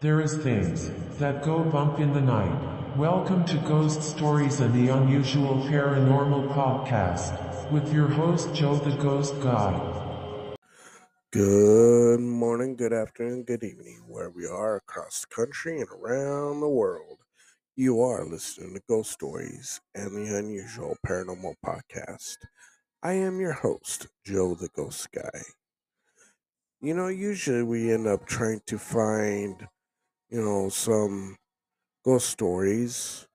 There is things that go bump in the night. Welcome to Ghost Stories and the Unusual Paranormal Podcast with your host Joe the Ghost Guy. Good morning, good afternoon, good evening, where we are across the country and around the world. You are listening to Ghost Stories and the Unusual Paranormal Podcast. I am your host, Joe the Ghost Guy. You know, usually we end up trying to find, you know, some ghost stories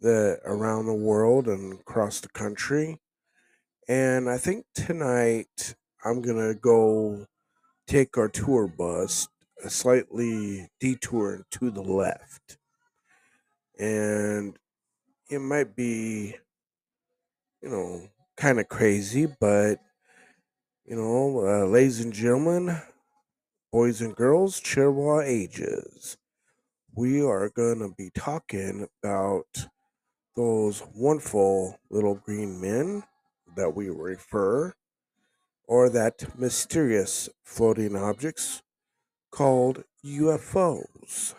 that around the world and across the country. And I think tonight I'm gonna go take our tour bus a slightly detour to the left. And it might be, you know, kind of crazy, but you know, uh, ladies and gentlemen, boys and girls, Chirwa ages, we are going to be talking about those wonderful little green men that we refer, or that mysterious floating objects called UFOs.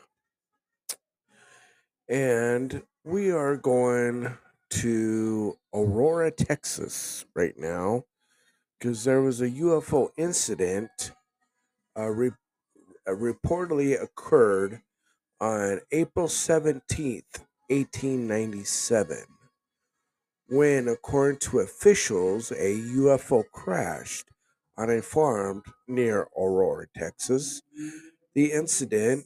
And we are going to Aurora, Texas right now because there was a UFO incident re- reportedly occurred on April 17th, 1897, when, according to officials, a UFO crashed on a farm near Aurora, Texas. The incident,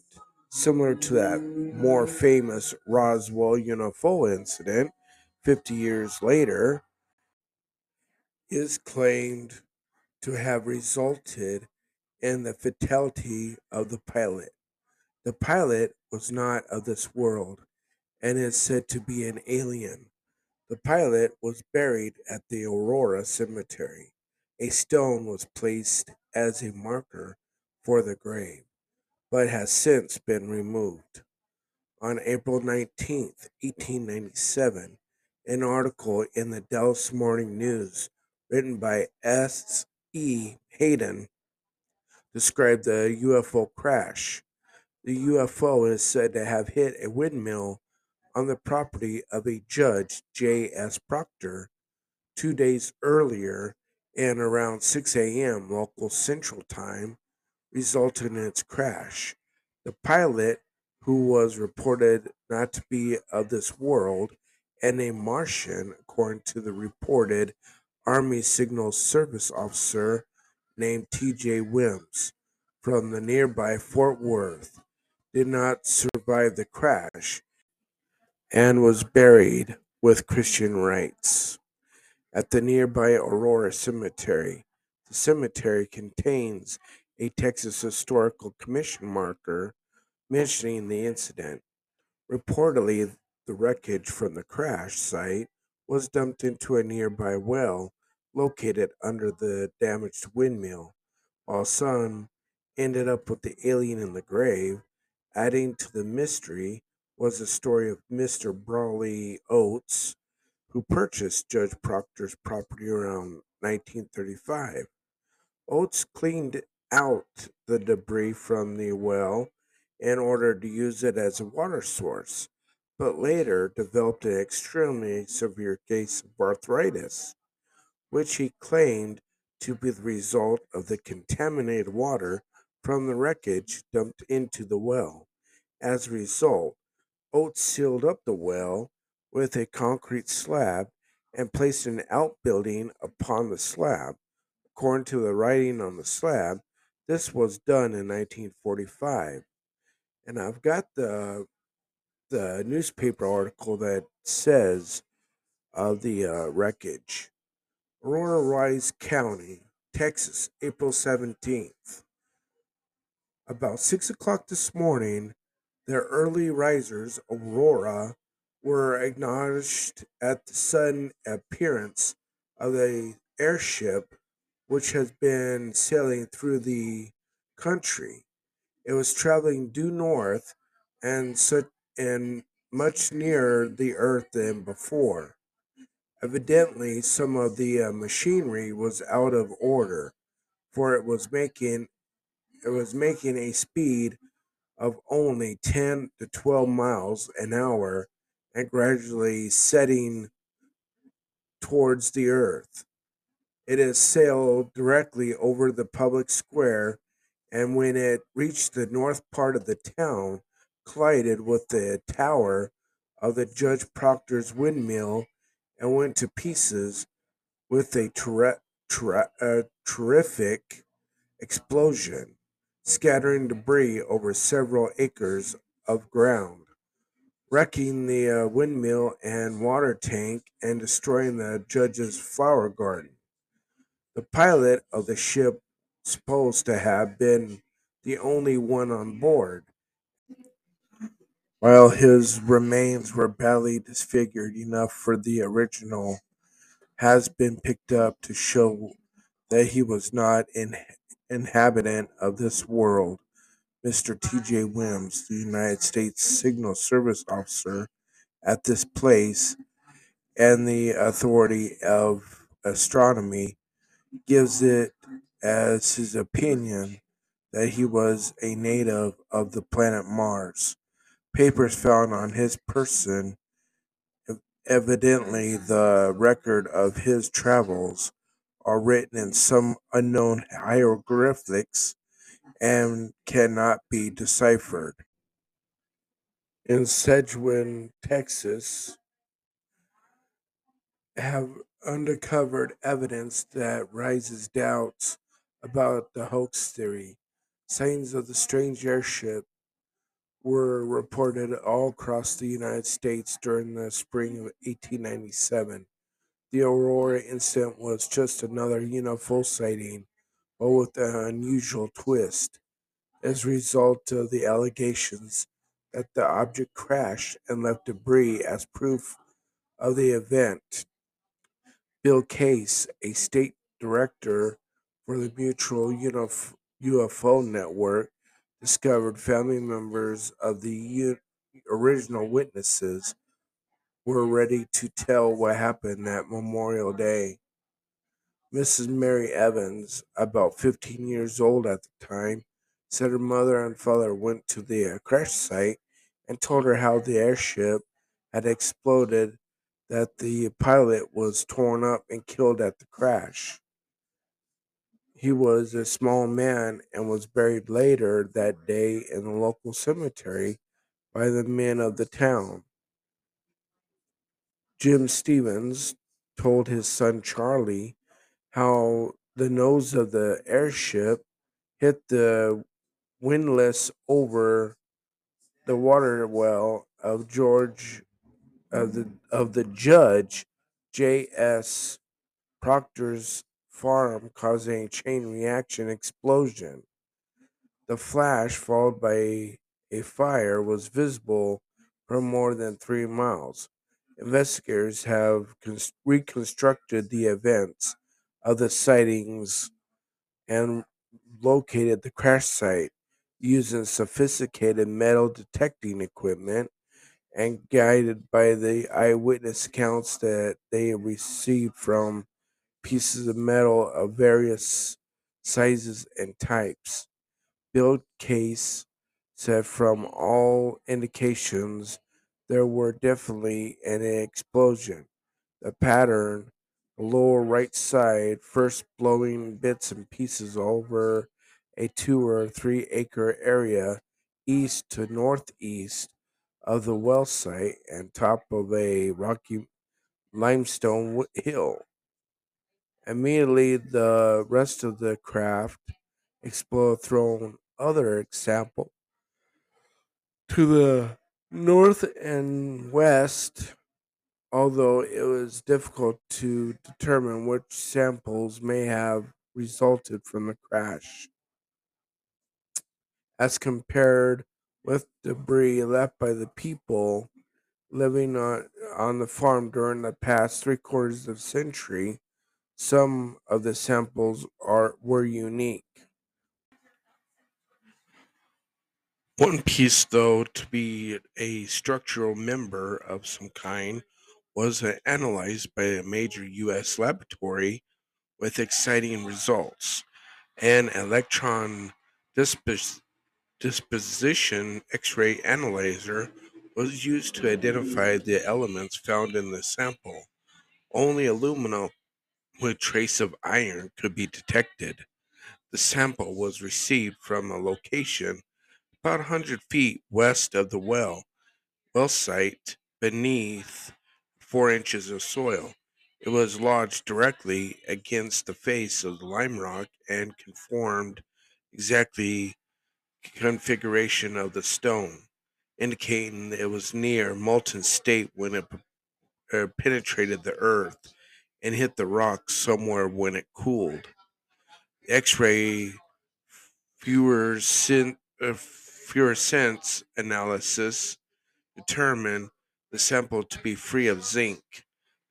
similar to that more famous Roswell UFO incident 50 years later, is claimed to have resulted in the fatality of the pilot. The pilot was not of this world and is said to be an alien. The pilot was buried at the Aurora Cemetery. A stone was placed as a marker for the grave, but has since been removed. On April 19, 1897, an article in the Dallas Morning News written by S. E. Haydon, described the UFO crash. The UFO is said to have hit a windmill on the property of a judge, J. S. Proctor, two days earlier and around 6 a.m. local Central Time, resulting in its crash. The pilot, who was reported not to be of this world and a Martian, according to the reported Army Signal Service officer named T.J. Weems from the nearby Fort Worth did not survive the crash and was buried with Christian rites at the nearby Aurora Cemetery. The cemetery contains a Texas Historical Commission marker mentioning the incident. Reportedly, the wreckage from the crash site was dumped into a nearby well located under the damaged windmill, while some ended up with the alien in the grave. Adding to the mystery was the story of Mr. Brawley Oates, who purchased Judge Proctor's property around 1935. Oates cleaned out the debris from the well in order to use it as a water source, but later developed an extremely severe case of arthritis which he claimed to be the result of the contaminated water from the wreckage dumped into the well. As a result, Oates sealed up the well with a concrete slab and placed an outbuilding upon the slab. According to the writing on the slab, this was done in 1945. And I've got the the newspaper article that says of the uh, wreckage. Aurora Wise County, Texas, April 17th. About 6 o'clock this morning, the early risers, Aurora, were acknowledged at the sudden appearance of a airship which has been sailing through the country. It was traveling due north and such and much nearer the earth than before. Evidently, some of the uh, machinery was out of order, for it was making it was making a speed of only 10 to 12 miles an hour and gradually setting towards the earth. It has sailed directly over the public square, and when it reached the north part of the town, collided with the tower of the Judge Proctor's windmill and went to pieces with a a terrific explosion, scattering debris over several acres of ground, wrecking the uh, windmill and water tank, and destroying the judge's flower garden. The pilot of the ship, supposed to have been the only one on board, while his remains were badly disfigured enough for the original, has been picked up to show that he was not an inhabitant of this world. Mr. T.J. Weems, the United States Signal Service officer at this place and the authority of astronomy, gives it as his opinion that he was a native of the planet Mars. Papers found on his person, evidently the record of his travels, are written in some unknown hieroglyphics and cannot be deciphered. In Sedgwick, Texas, have uncovered evidence that raises doubts about the hoax theory. Signs of the strange airship were reported all across the United States during the spring of 1897. The Aurora incident was just another UFO sighting, but with an unusual twist. As a result of the allegations that the object crashed and left debris as proof of the event, Bill Case, a state director for the Mutual UFO Network, discovered family members of the u- original witnesses were ready to tell what happened that Memorial Day. Mrs. Mary Evans, about 15 years old at the time, said her mother and father went to the uh, crash site and told her how the airship had exploded, that the pilot was torn up and killed at the crash. He was a small man and was buried later that day in the local cemetery by the men of the town. Jim Stevens told his son Charlie how the nose of the airship hit the windlass over the water well of George of the of the judge J.S. Proctor's farm, causing a chain reaction explosion. The flash, followed by a fire, was visible for more than three miles. Investigators have cons- reconstructed the events of the sightings and located the crash site using sophisticated metal detecting equipment and guided by the eyewitness accounts that they received from pieces of metal of various sizes and types. Bill Case said from all indications there were definitely an explosion. The pattern, the lower right side, first blowing bits and pieces over a two or three acre area east to northeast of the well site and top of a rocky limestone hill. Immediately, the rest of the craft explode, throwing other example to the north and west. Although it was difficult to determine which samples may have resulted from the crash, as compared with debris left by the people living on, on the farm during the past three quarters of a century, some of the samples are were unique. One piece, though, to be a structural member of some kind, was uh, analyzed by a major U.S. laboratory with exciting results. An electron disposition X-ray analyzer was used to identify the elements found in the sample. Only aluminum with trace of iron could be detected. The sample was received from a location about 100 feet west of the well, well site beneath 4 inches of soil. It was lodged directly against the face of the lime rock and conformed exactly configuration of the stone, indicating it was near molten state when it uh, penetrated the earth and hit the rock somewhere when it cooled. X-ray uh, fluorescence analysis determined the sample to be free of zinc.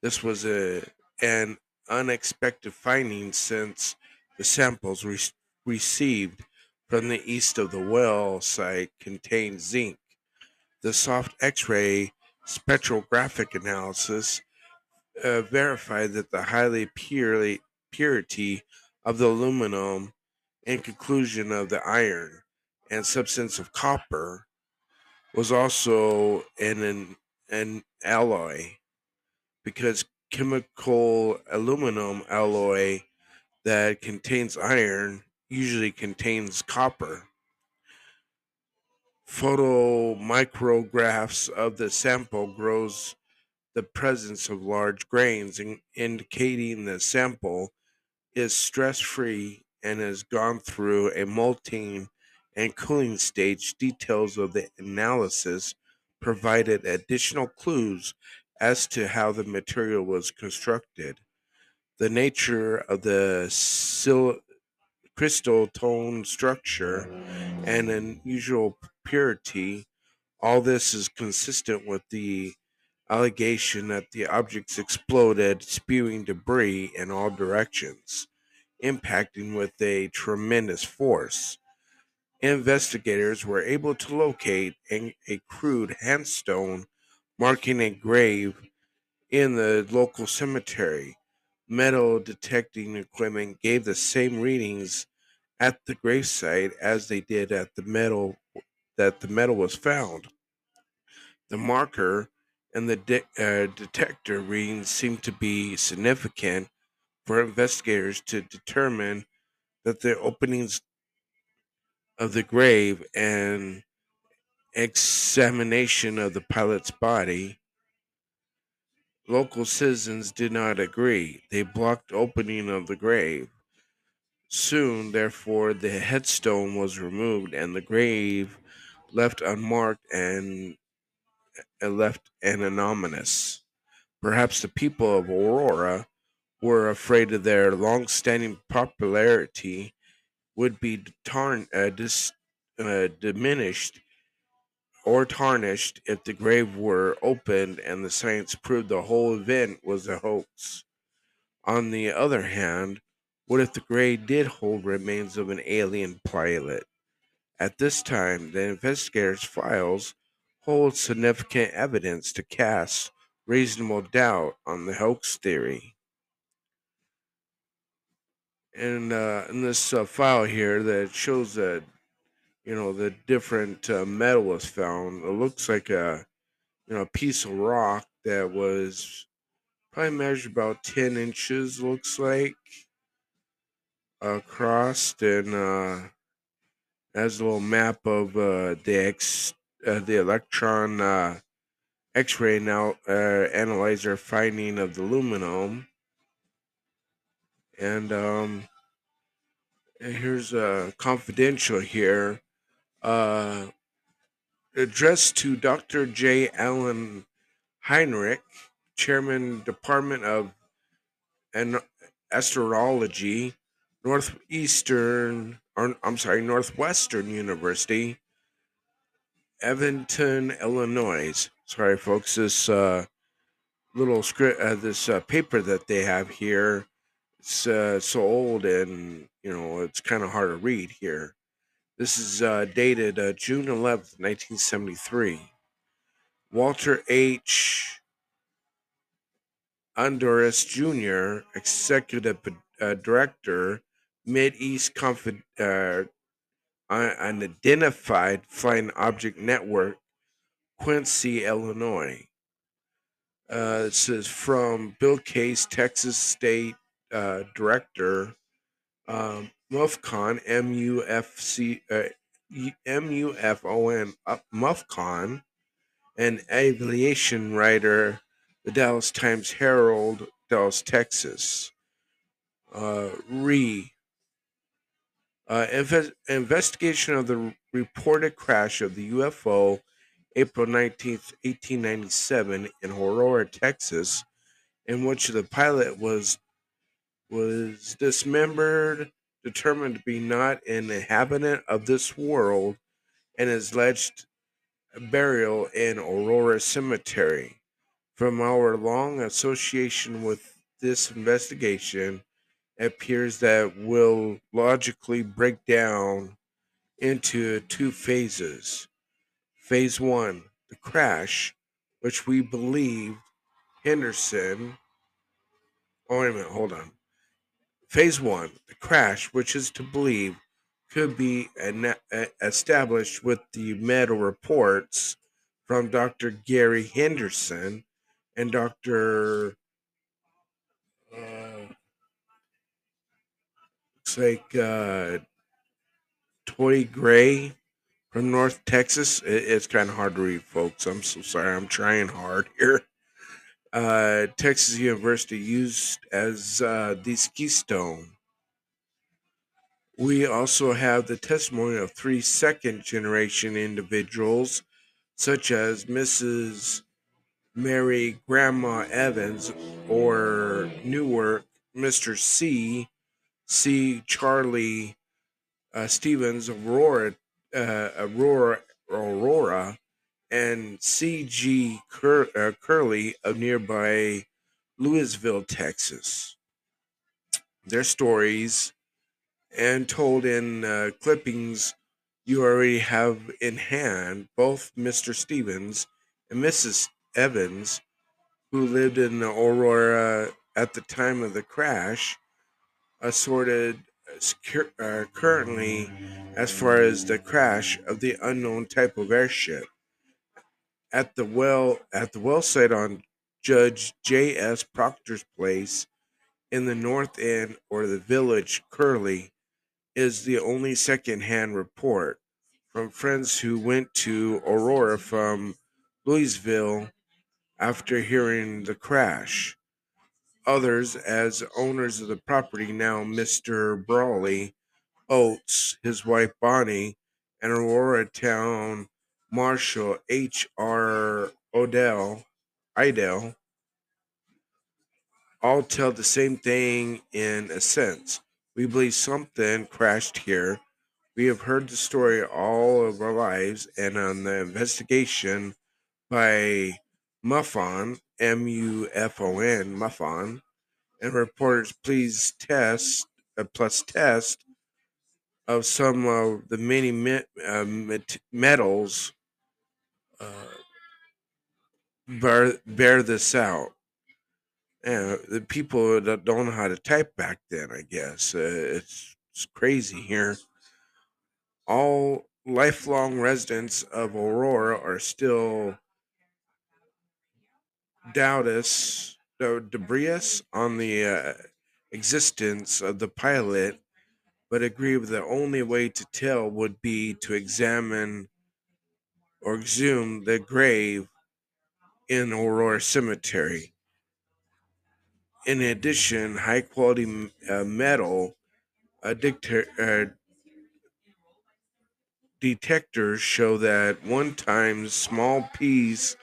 This was a, an unexpected finding since the samples re- received from the east of the well site contained zinc. The soft X ray spectrographic analysis uh, verified that the highly purely, purity of the aluminum and conclusion of the iron and substance of copper was also an, an, an alloy because chemical aluminum alloy that contains iron usually contains copper. Photomicrographs of the sample grows the presence of large grains, in, indicating the sample is stress free and has gone through a molting and cooling stage. Details of the analysis provided additional clues as to how the material was constructed. The nature of the sil- crystal tone structure and unusual purity. All this is consistent with the allegation that the objects exploded, spewing debris in all directions, impacting with a tremendous force. Investigators were able to locate a, a crude handstone marking a grave in the local cemetery. Metal detecting equipment gave the same readings at the gravesite as they did at the metal that the metal was found. The marker and the de- uh, detector readings seemed to be significant for investigators to determine that the openings of the grave and examination of the pilot's body local citizens did not agree. They blocked opening of the grave. Soon, therefore, the headstone was removed and the grave left unmarked and left and anonymous. Perhaps the people of Aurora were afraid of their long-standing popularity would be tarn- uh, dis- uh, diminished or tarnished if the grave were opened and the science proved the whole event was a hoax. On the other hand, what if the grave did hold remains of an alien pilot? At this time, the investigators' files hold significant evidence to cast reasonable doubt on the hoax theory. And uh, in this uh, file here, that shows that you know the different uh, metal was found. It looks like a you know a piece of rock that was probably measured about ten inches. Looks like across and uh, has a little map of uh, the X, uh, the electron uh, X-ray now uh, analyzer finding of the aluminum, and um, here's a confidential here, uh, addressed to Dr. J. Allen Heinrich, Chairman Department of An- Astrology Northeastern, or I'm sorry, Northwestern University, Evanston, Illinois. Sorry, folks. This uh, little script, uh, this uh, paper that they have here, it's uh, so old and you know it's kind of hard to read here. This is uh, dated uh, June 11th, 1973. Walter H. Andrus Jr., Executive uh, Director, Mid East uh, unidentified flying object network, Quincy, Illinois. Uh, this is from Bill Case, Texas State uh, Director, um, MUFCON, M-U-F-C, uh, M-U-F-O-N, uh, MUFCON, an aviation writer, the Dallas Times Herald, Dallas, Texas. Uh, re uh, inve- investigation of the reported crash of the UFO April 19th, 1897 in Aurora, Texas, in which the pilot was was dismembered, determined to be not an inhabitant of this world, and is alleged burial in Aurora Cemetery. From our long association with this investigation, appears that will logically break down into two phases. Phase one, the crash, which we believe Henderson. Oh, wait a minute, hold on. Phase one, the crash, which is to believe could be established with the medical reports from Dr. Gary Henderson and Dr. Uh, like uh, Toy Gray from North Texas. It, it's kind of hard to read, folks. I'm so sorry. I'm trying hard here. Uh, Texas University used as uh, the keystone. We also have the testimony of three second generation individuals, such as Mrs. Mary Grandma Evans or Newark, Mr. C. C. Charlie uh, Stevens, Aurora, uh, Aurora, Aurora, and C.G. Cur- uh, Curley of nearby Lewisville, Texas. Their stories and told in uh, clippings you already have in hand both Mr. Stevens and Mrs. Evans, who lived in Aurora at the time of the crash, assorted uh, currently as far as the crash of the unknown type of airship at the well at the well site on Judge J. S. Proctor's place in the North End or the Village Curly is the only second-hand report from friends who went to Aurora from Lewisville after hearing the crash. Others, as owners of the property now, Mr. Brawley Oates, his wife Bonnie, and Aurora Town Marshal H. R. Odell, Idell, all tell the same thing in a sense. We believe something crashed here. We have heard the story all of our lives, and on the investigation by MUFON, M U F O N, MUFON, and reporters, please test, uh, plus test of some of the many uh, met- metals uh, bear, bear this out. The people that don't know how to type back then, I guess. Uh, it's, it's crazy here. All lifelong residents of Aurora are still doubtus, debris on the uh, existence of the pilot, but agree the only way to tell would be to examine or exhume the grave in Aurora Cemetery. In addition, high quality uh, metal uh, uh, detectors show that one time small piece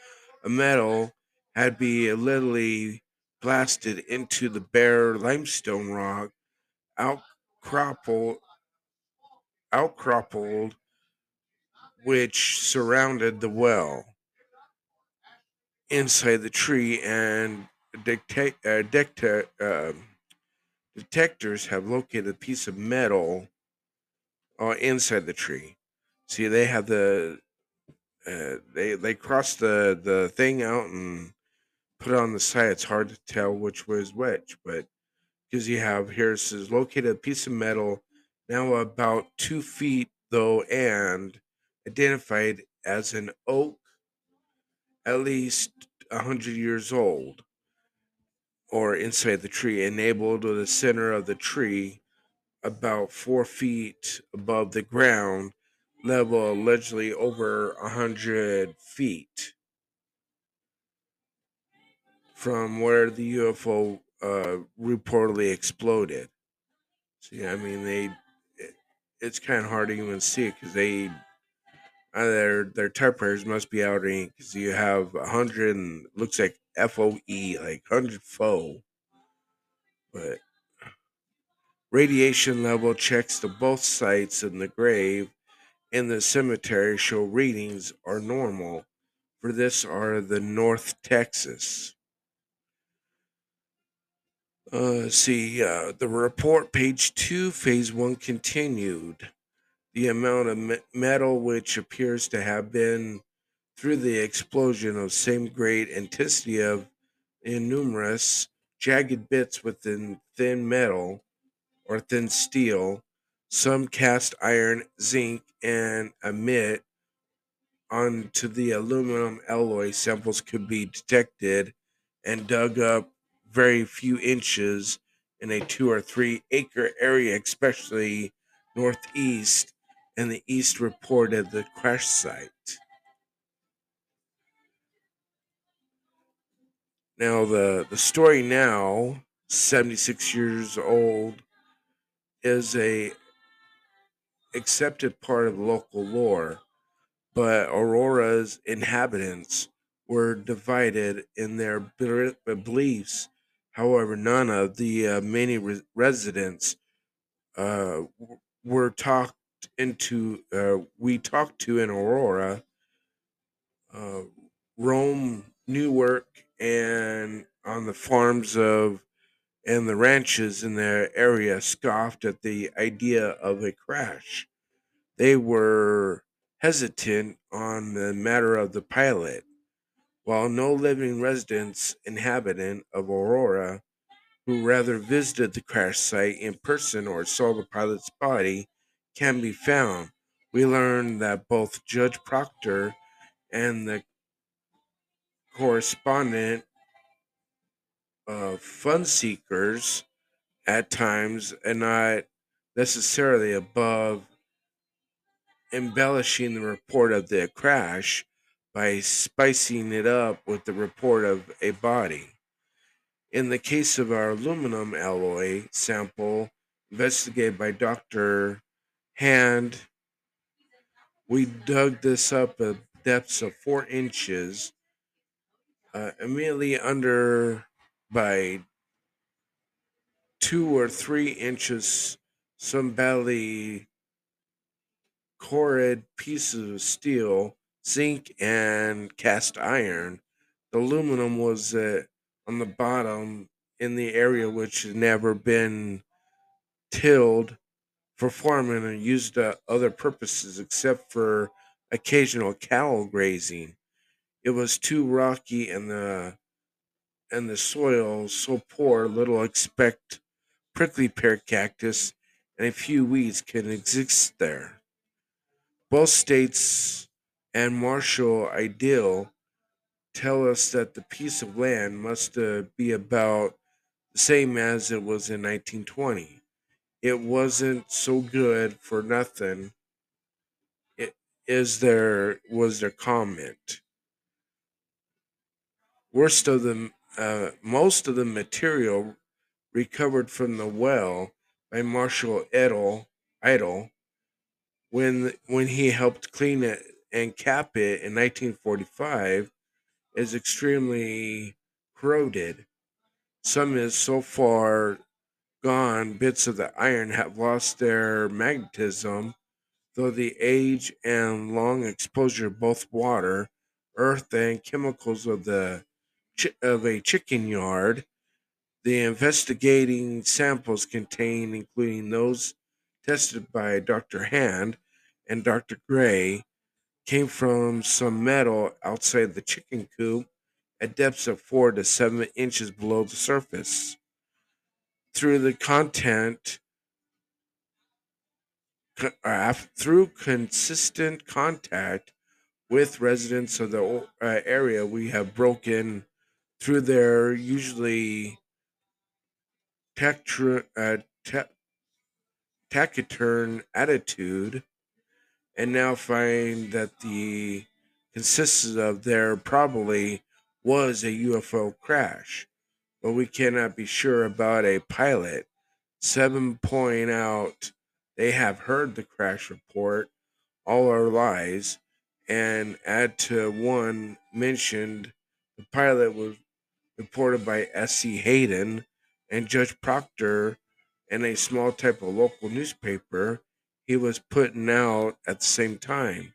of metal had been literally blasted into the bare limestone rock outcropped, outcropped which surrounded the well inside the tree and detect, uh, uh, detectors have located a piece of metal uh, inside the tree. See, they have the uh, they they crossed the the thing out and put on the side. It's hard to tell which was which, but because you have here it says located a piece of metal now about two feet though, and identified as an oak at least 100 years old or inside the tree, enabled with the center of the tree about four feet above the ground level, allegedly over a 100 feet from where the UFO uh, reportedly exploded. See, I mean, they it, it's kind of hard to even see it because they uh, their their typewriters must be out of ink because you have a hundred and looks like F O E like hundred foe, but radiation level checks to both sites in the grave in the cemetery show readings are normal. For this are the North Texas. Uh, see, uh, the report, page two, phase one continued. The amount of me- metal which appears to have been through the explosion of same great intensity of numerous jagged bits within thin metal or thin steel, some cast iron, zinc, and amid onto the aluminum alloy samples could be detected and dug up very few inches in a two or three acre area, especially northeast and the east reported the crash site. Now the the story now, 76 years old, is a accepted part of local lore, but Aurora's inhabitants were divided in their beliefs. However, none of the uh, many re- residents uh, were talked into. Uh, we talked to in Aurora, uh, Rhome, Newark, and on the farms of and the ranches in the area scoffed at the idea of a crash. They were hesitant on the matter of the pilot, while no living residents, inhabitant of Aurora, who rather visited the crash site in person or saw the pilot's body, can be found. We learned that both Judge Proctor and the correspondent uh, fun seekers at times and not necessarily above embellishing the report of the crash by spicing it up with the report of a body. In the case of our aluminum alloy sample investigated by Dr. Hand, we dug this up at depths of four inches, uh, immediately under by two or three inches some badly corroded pieces of steel, zinc, and cast iron. The aluminum was uh, on the bottom in the area which had never been tilled for farming and used to other purposes except for occasional cattle grazing. It was too rocky and the and the soil so poor little expect prickly pear cactus and a few weeds can exist there. Both states and Marshall Ideal tell us that the piece of land must uh, be about the same as it was in 1920. It wasn't so good for nothing. It is there was their comment. Worst of the uh, most of the material recovered from the well by Marshall Edel, Idle when when he helped clean it and cap it in 1945 is extremely corroded. Some is so far gone, bits of the iron have lost their magnetism, though the age and long exposure of both water, earth, and chemicals of the of a chicken yard. The investigating samples contain, including those tested by Dr. Hand and Dr. Gray, came from some metal outside the chicken coop at depths of four to seven inches below the surface. Through the content uh, through consistent contact with residents of the uh, area, we have broken through their usually uh, ta- taciturn attitude and now find that the consists of there probably was a UFO crash, but we cannot be sure about a pilot. Seven point out they have heard the crash report, all are lies, and add to one mentioned the pilot was reported by S.C. Haydon and Judge Proctor in a small type of local newspaper he was putting out at the same time.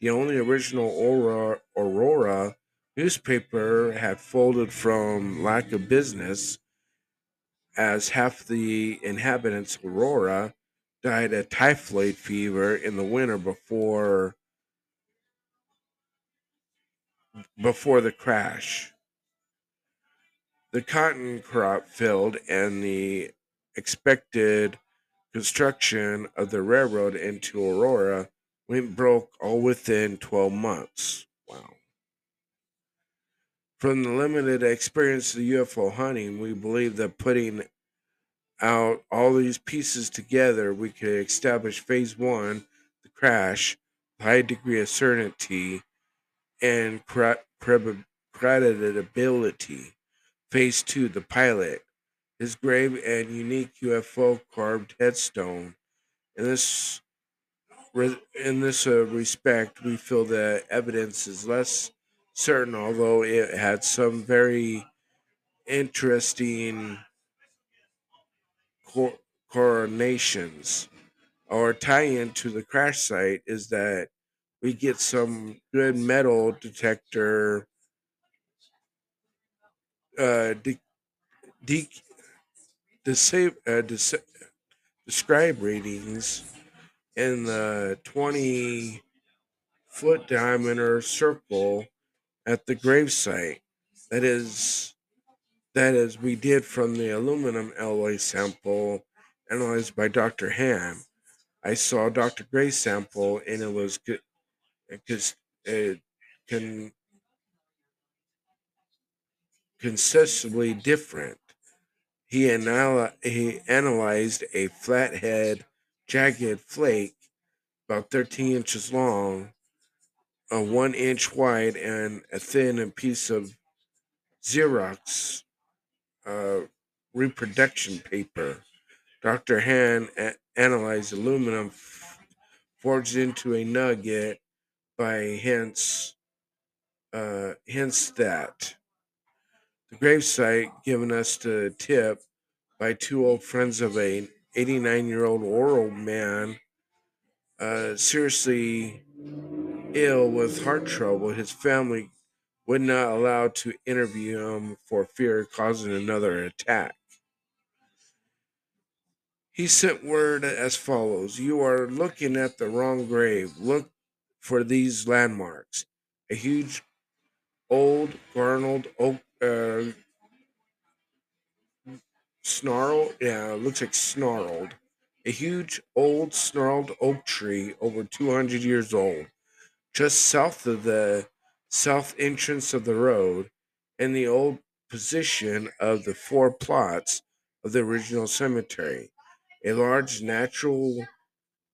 The only original Aurora, Aurora newspaper had folded from lack of business, as half the inhabitants of Aurora died of typhoid fever in the winter before before the crash. The cotton crop failed and the expected construction of the railroad into Aurora went broke all within 12 months. Wow. From the limited experience of UFO hunting, we believe that putting out all these pieces together, we could establish phase one, the crash, high degree of certainty and credibility. Phase two, the pilot, his grave and unique UFO carved headstone. In this in this uh, respect, we feel the evidence is less certain, although it had some very interesting cor- coronations. Our tie-in to the crash site is that we get some good metal detector uh, de- de- de- uh, de- describe readings in the 20 foot diameter circle at the gravesite. That is, that is, we did from the aluminum alloy sample analyzed by Dr. Ham. I saw Dr. Gray's sample and it was good because it can consistently different. He, anal- he analyzed a flathead jagged flake about 13 inches long, a one inch wide, and a thin piece of Xerox uh, reproduction paper. Dr. Han a- analyzed aluminum f- forged into a nugget by hence uh, hence that the gravesite given us the tip by two old friends of a 89 year old oral man uh, seriously ill with heart trouble. His family would not allow to interview him for fear of causing another attack. He sent word as follows You are looking at the wrong grave. Look for these landmarks. A huge old garnered oak uh, snarl? Yeah looks like snarled. A huge old snarled oak tree over 200 years old just south of the south entrance of the road in the old position of the four plots of the original cemetery. A large natural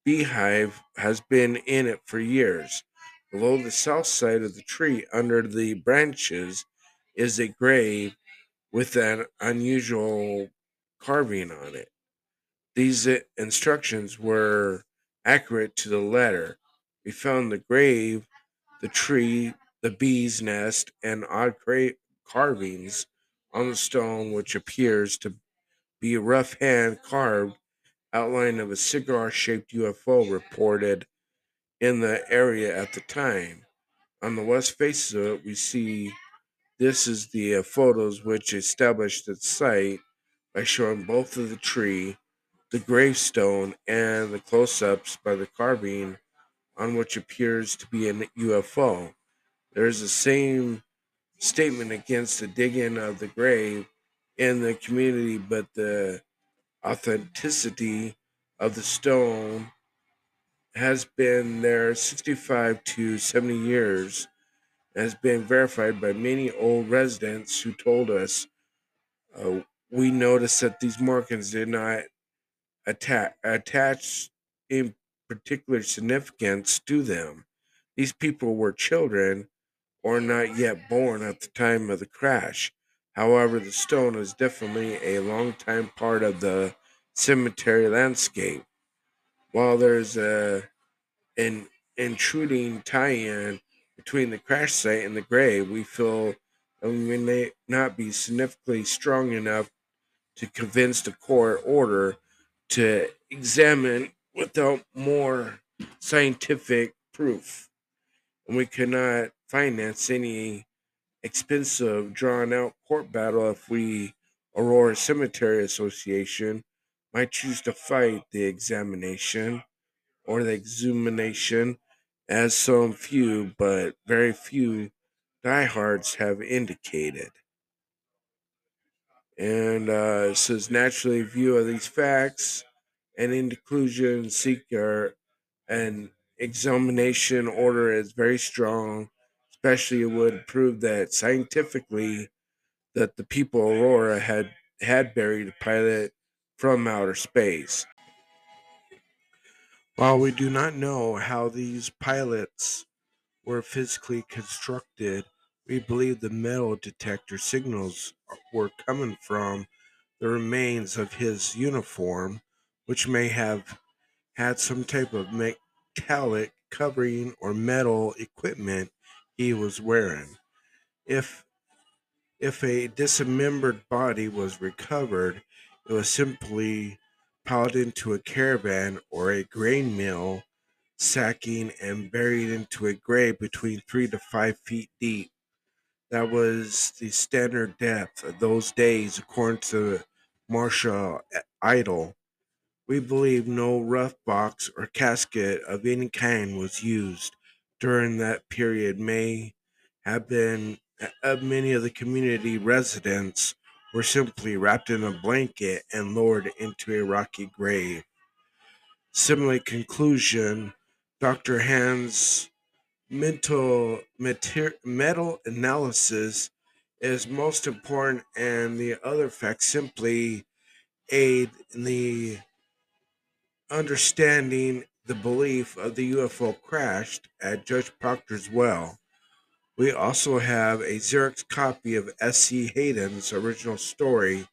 beehive has been in it for years. Below the south side of the tree under the branches is a grave with an unusual carving on it. These uh, instructions were accurate to the letter. We found the grave, the tree, the bee's nest, and odd cra- carvings on the stone, which appears to be a rough hand carved outline of a cigar shaped UFO reported in the area at the time. On the west face of it, we see this is the uh, photos which established its site by showing both of the tree, the gravestone, and the close ups by the carving on which appears to be a UFO. There is the same statement against the digging of the grave in the community, but the authenticity of the stone has been there 65 to 70 years has been verified by many old residents who told us uh, we noticed that these markings did not atta- attach in particular significance to them. These people were children or not yet born at the time of the crash. However, the stone is definitely a long-time part of the cemetery landscape. While there's a an intruding tie-in between the crash site and the grave, we feel that we may not be significantly strong enough to convince the court order to examine without more scientific proof. And we cannot finance any expensive, drawn out court battle if we, Aurora Cemetery Association, might choose to fight the examination or the exhumation, as some few, but very few, diehards have indicated. And uh, it says, naturally, view of these facts and in conclusion, seeker an examination order is very strong, especially it would prove that scientifically that the people Aurora had had buried a pilot from outer space. While we do not know how these pilots were physically constructed, we believe the metal detector signals were coming from the remains of his uniform, which may have had some type of metallic covering or metal equipment he was wearing. If if a dismembered body was recovered, it was simply piled into a caravan or a grain mill, sacking and buried into a grave between three to five feet deep. That was the standard depth of those days, according to Marshall Idle. We believe no rough box or casket of any kind was used during that period. May have been uh, many of the community residents were simply wrapped in a blanket and lowered into a rocky grave. Similar conclusion, Dr. Hans' mental mater- metal analysis is most important, and the other facts simply aid in the understanding the belief of the UFO crashed at Judge Proctor's well. We also have a Xerox copy of S.C. Haydon's original story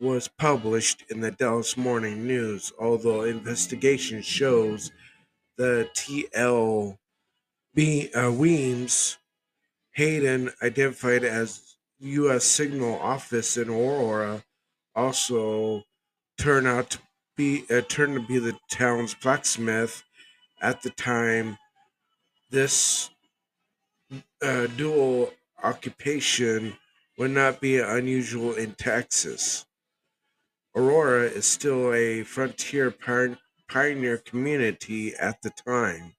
was published in the Dallas Morning News, although investigation shows the T.L. B, uh, Weems Hayden, identified as U.S. Signal Office in Aurora, also turned out to be uh, turned to be the town's blacksmith at the time. This uh, dual occupation would not be unusual in Texas. Aurora is still a frontier pioneer community at the time.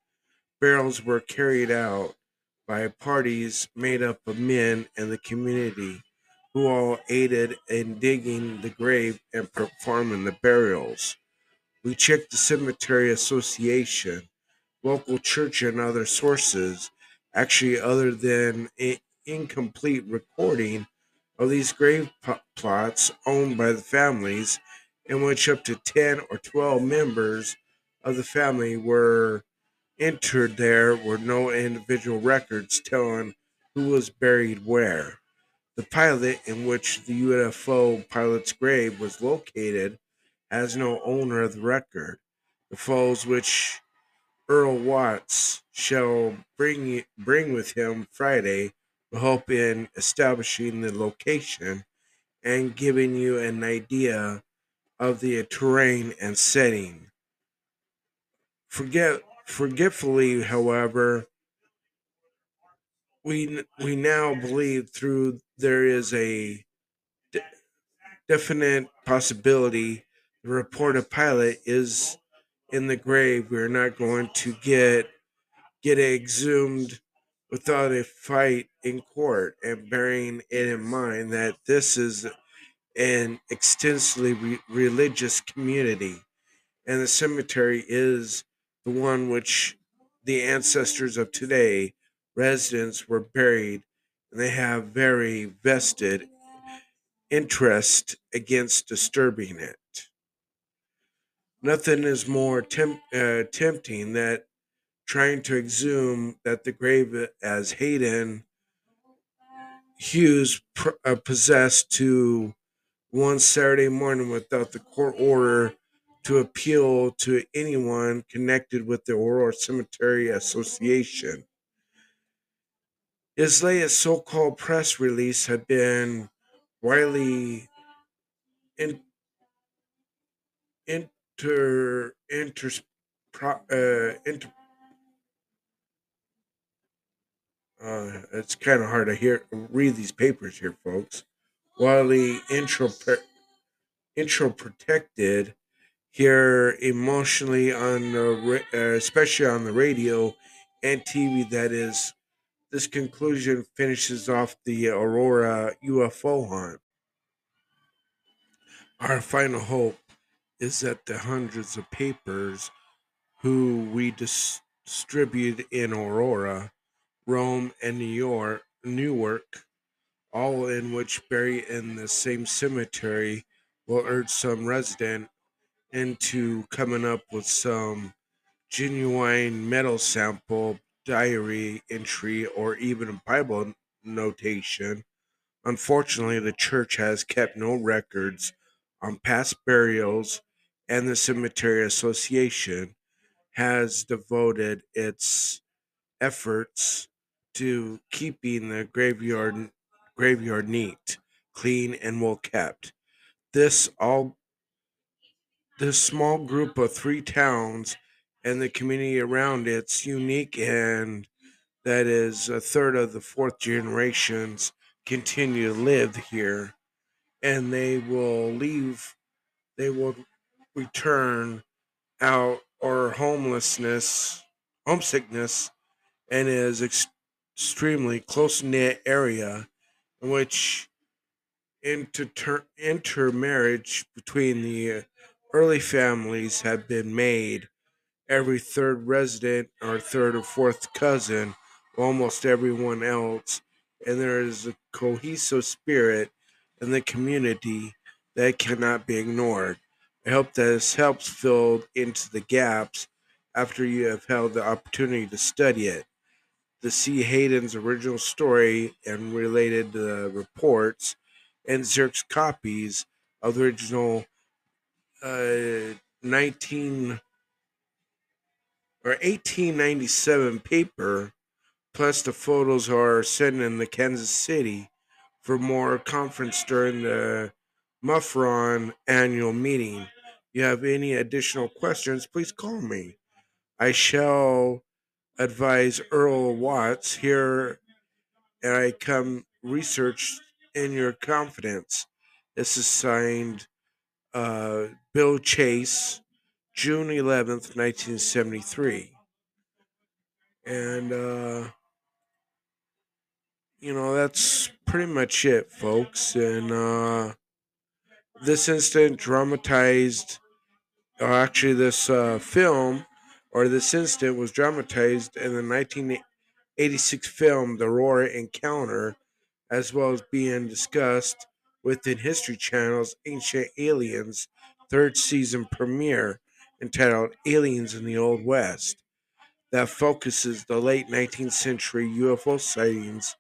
Burials were carried out by parties made up of men in the community who all aided in digging the grave and performing the burials. We checked the Cemetery Association, local church, and other sources actually other than an incomplete recording of these grave plots owned by the families in which up to 10 or 12 members of the family were entered there were no individual records telling who was buried where. The pilot in which the UFO pilot's grave was located has no owner of the record. The falls which Earl Watts shall bring bring with him Friday will help in establishing the location and giving you an idea of the terrain and setting. Forget forgetfully, however, we we now believe through there is a de- definite possibility the reported pilot is in the grave. We're not going to get get exhumed without a fight in court and bearing it in mind that this is an extensively re- religious community and the cemetery is the one which the ancestors of today residents were buried, and they have very vested interest against disturbing it. Nothing is more temp- uh, tempting than trying to exhume that the grave as Hayden Hewes pr- uh, possessed to one Saturday morning without the court order to appeal to anyone connected with the Aurora Cemetery Association. His latest so called press release had been widely in, inter, inter, uh, inter uh, it's kind of hard to hear read these papers here, folks. Widely intro intro protected here emotionally on the uh, especially on the radio and TV. That is, this conclusion finishes off the Aurora UFO hunt. Our final hope is that the hundreds of papers who we dis- distribute in Aurora, Rhome, and New York, Newark, all in which bury in the same cemetery, will urge some resident into coming up with some genuine metal sample, diary entry, or even Bible notation. Unfortunately, the church has kept no records on past burials, and the Cemetery Association has devoted its efforts to keeping the graveyard graveyard neat, clean, and well kept. This all this small group of three towns and the community around it's unique and that is a third of the fourth generations continue to live here and they will leave they will return out or homelessness homesickness and is ex- extremely close knit area in which inter- intermarriage between the early families have been made. Every third resident or third or fourth cousin almost everyone else and there is a cohesive spirit in the community that cannot be ignored i hope this helps fill into the gaps after you have had the opportunity to study it. To see haydon's original story and related uh, reports and Xerox copies of the original uh, 19 or 1897 paper, plus the photos are sent in the Kansas City for more conference during the MUFON annual meeting. you have any additional questions, please call me. I shall advise Earl Watts here, and I come research in your confidence. This is signed uh, Bill Chase, June 11th, 1973. And, uh, you know, that's pretty much it, folks. And uh, this incident dramatized, or actually, this uh, film or this incident was dramatized in the 1986 film The Aurora Encounter, as well as being discussed within History Channel's Ancient Aliens third season premiere entitled Aliens in the Old West that focuses the late 19th century UFO sightings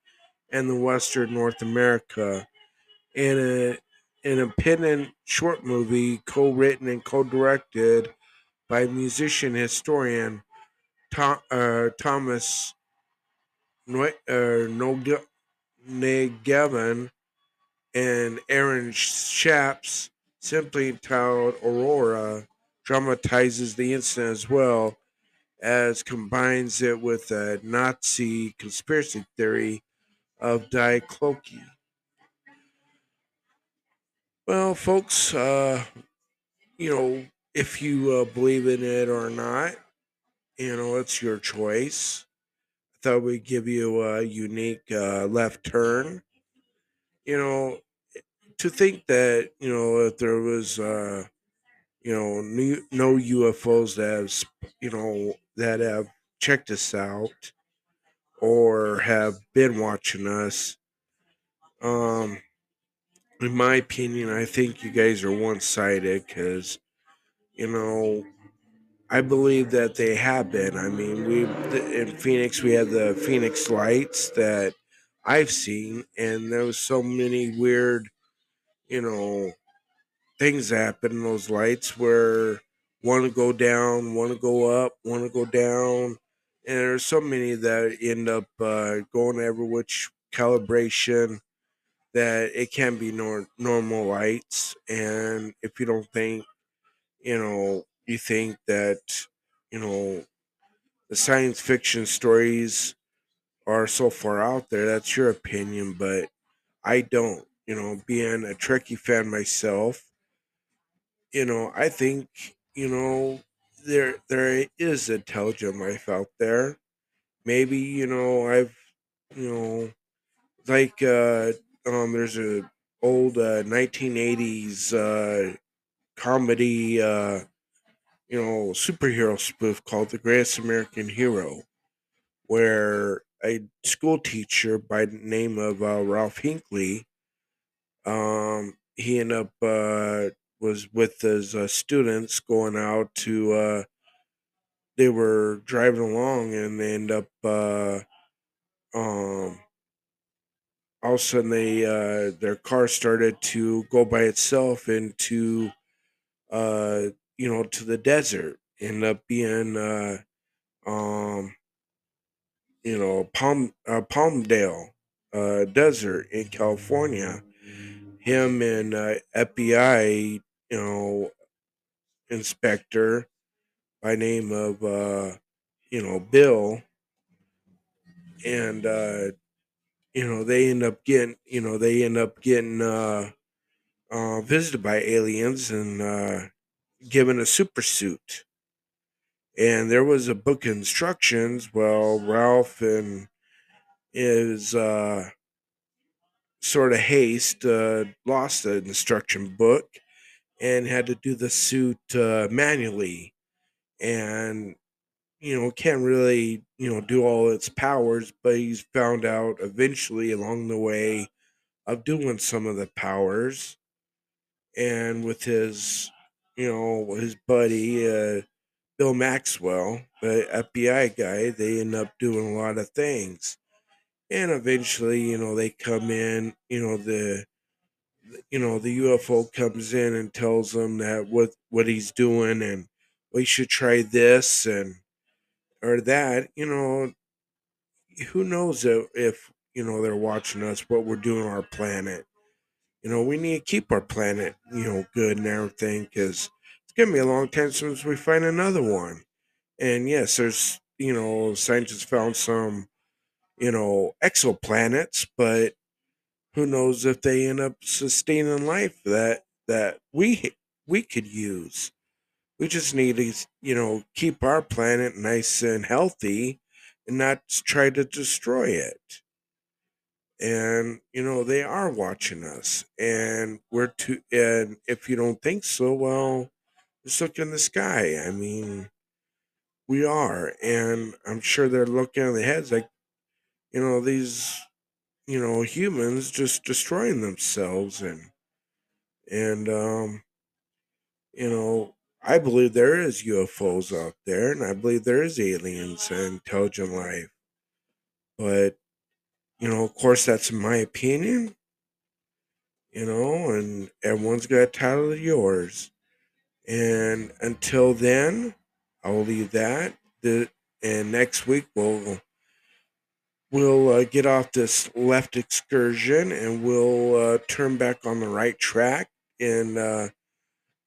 in the western North America in a an independent short movie co-written and co-directed by musician historian Tom, uh, Thomas Noe- uh, Negovan and Aaron Shaps, simply titled Aurora, dramatizes the incident as well as combines it with a Nazi conspiracy theory of Die Glocke. Well, folks, uh, you know, if you uh, believe in it or not, you know, it's your choice. I thought we'd give you a unique uh, left turn. You know, to think that, you know, if there was uh, you know, new, no UFOs that have, you know, that have checked us out or have been watching us. Um, in my opinion, I think you guys are one sided because, you know, I believe that they have been. I mean, we in Phoenix we had the Phoenix Lights that I've seen, and there was so many weird, you know, things happen in those lights where one to go down, one to go up, one to go down, and there's so many that end up uh, going every which calibration that it can be nor- normal lights, and if you don't think, you know, you think that, you know, the science fiction stories are so far out there. That's your opinion, but I don't. You know, being a Trekkie fan myself, you know, I think you know there there is intelligent life out there. Maybe you know I've you know like uh um there's a old uh, 1980s uh comedy uh you know superhero spoof called The Greatest American Hero where a school teacher by the name of uh, Ralph Hinckley, um, he ended up uh, was with his uh, students going out to. Uh, they were driving along and they end up. Uh, um, all of a sudden, they uh, their car started to go by itself into, uh, you know, to the desert. End up being, uh, um, you know, Palm uh, Palmdale uh, Desert in California. Him and uh, FBI, you know, inspector by name of uh, you know Bill, and uh, you know they end up getting, you know, they end up getting uh, uh, visited by aliens and uh, given a super suit. And there was a book instructions. Well, Ralph and his uh, sort of haste, uh, lost the instruction book and had to do the suit uh, manually. And, you know, can't really, you know, do all its powers, but he's found out eventually along the way of doing some of the powers. And with his, you know, his buddy, uh, Bill Maxwell, the FBI guy, they end up doing a lot of things. And eventually, you know, they come in, you know, the you know the UFO comes in and tells them that what what he's doing and we should try this and or that you know who knows if, you know they're watching us what we're doing our planet. You know we need to keep our planet you know good and everything because it's gonna be a long time since we find another one. And yes there's you know scientists found some you know exoplanets but who knows if they end up sustaining life that that we we could use we just need to you know keep our planet nice and healthy and not try to destroy it. And you know they are watching us and we're too and if you don't think so well just look in the sky. I mean we are and i'm sure they're looking at the heads like you know these you know humans just destroying themselves and and um you know i believe there is ufos out there and i believe there is aliens and intelligent life. But you know of course that's my opinion you know and everyone's got a title of yours. And until then i'll leave that. The and next week we'll we'll uh, get off this left excursion and we'll uh, turn back on the right track and uh,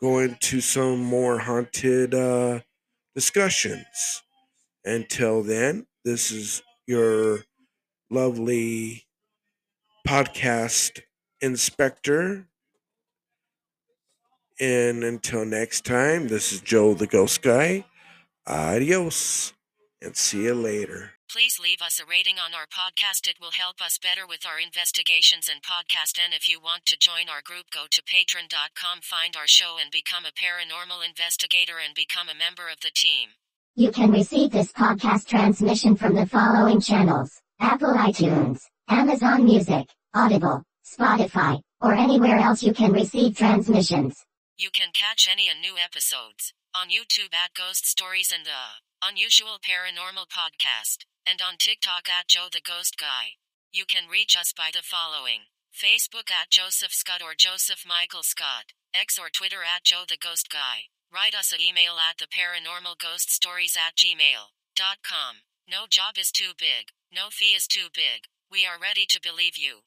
go into some more haunted uh, discussions. Until then, this is your lovely podcast inspector. And until next time, this is Joe the Ghost Guy. Adios and see you later. Please leave us a rating on our podcast. It will help us better with our investigations and podcast. And if you want to join our group, go to patreon.com, find our show, and become a paranormal investigator and become a member of the team. You can receive this podcast transmission from the following channels Apple iTunes, Amazon Music, Audible, Spotify, or anywhere else you can receive transmissions. You can catch any and new episodes on YouTube at Ghost Stories and the Unusual Paranormal Podcast, and on TikTok at Joe the Ghost Guy. You can reach us by the following Facebook at Joseph Scott or Joseph Michael Scott, X or Twitter at Joe the Ghost Guy. Write us an email at the paranormal ghost stories at gmail.com. No job is too big, no fee is too big. We are ready to believe you.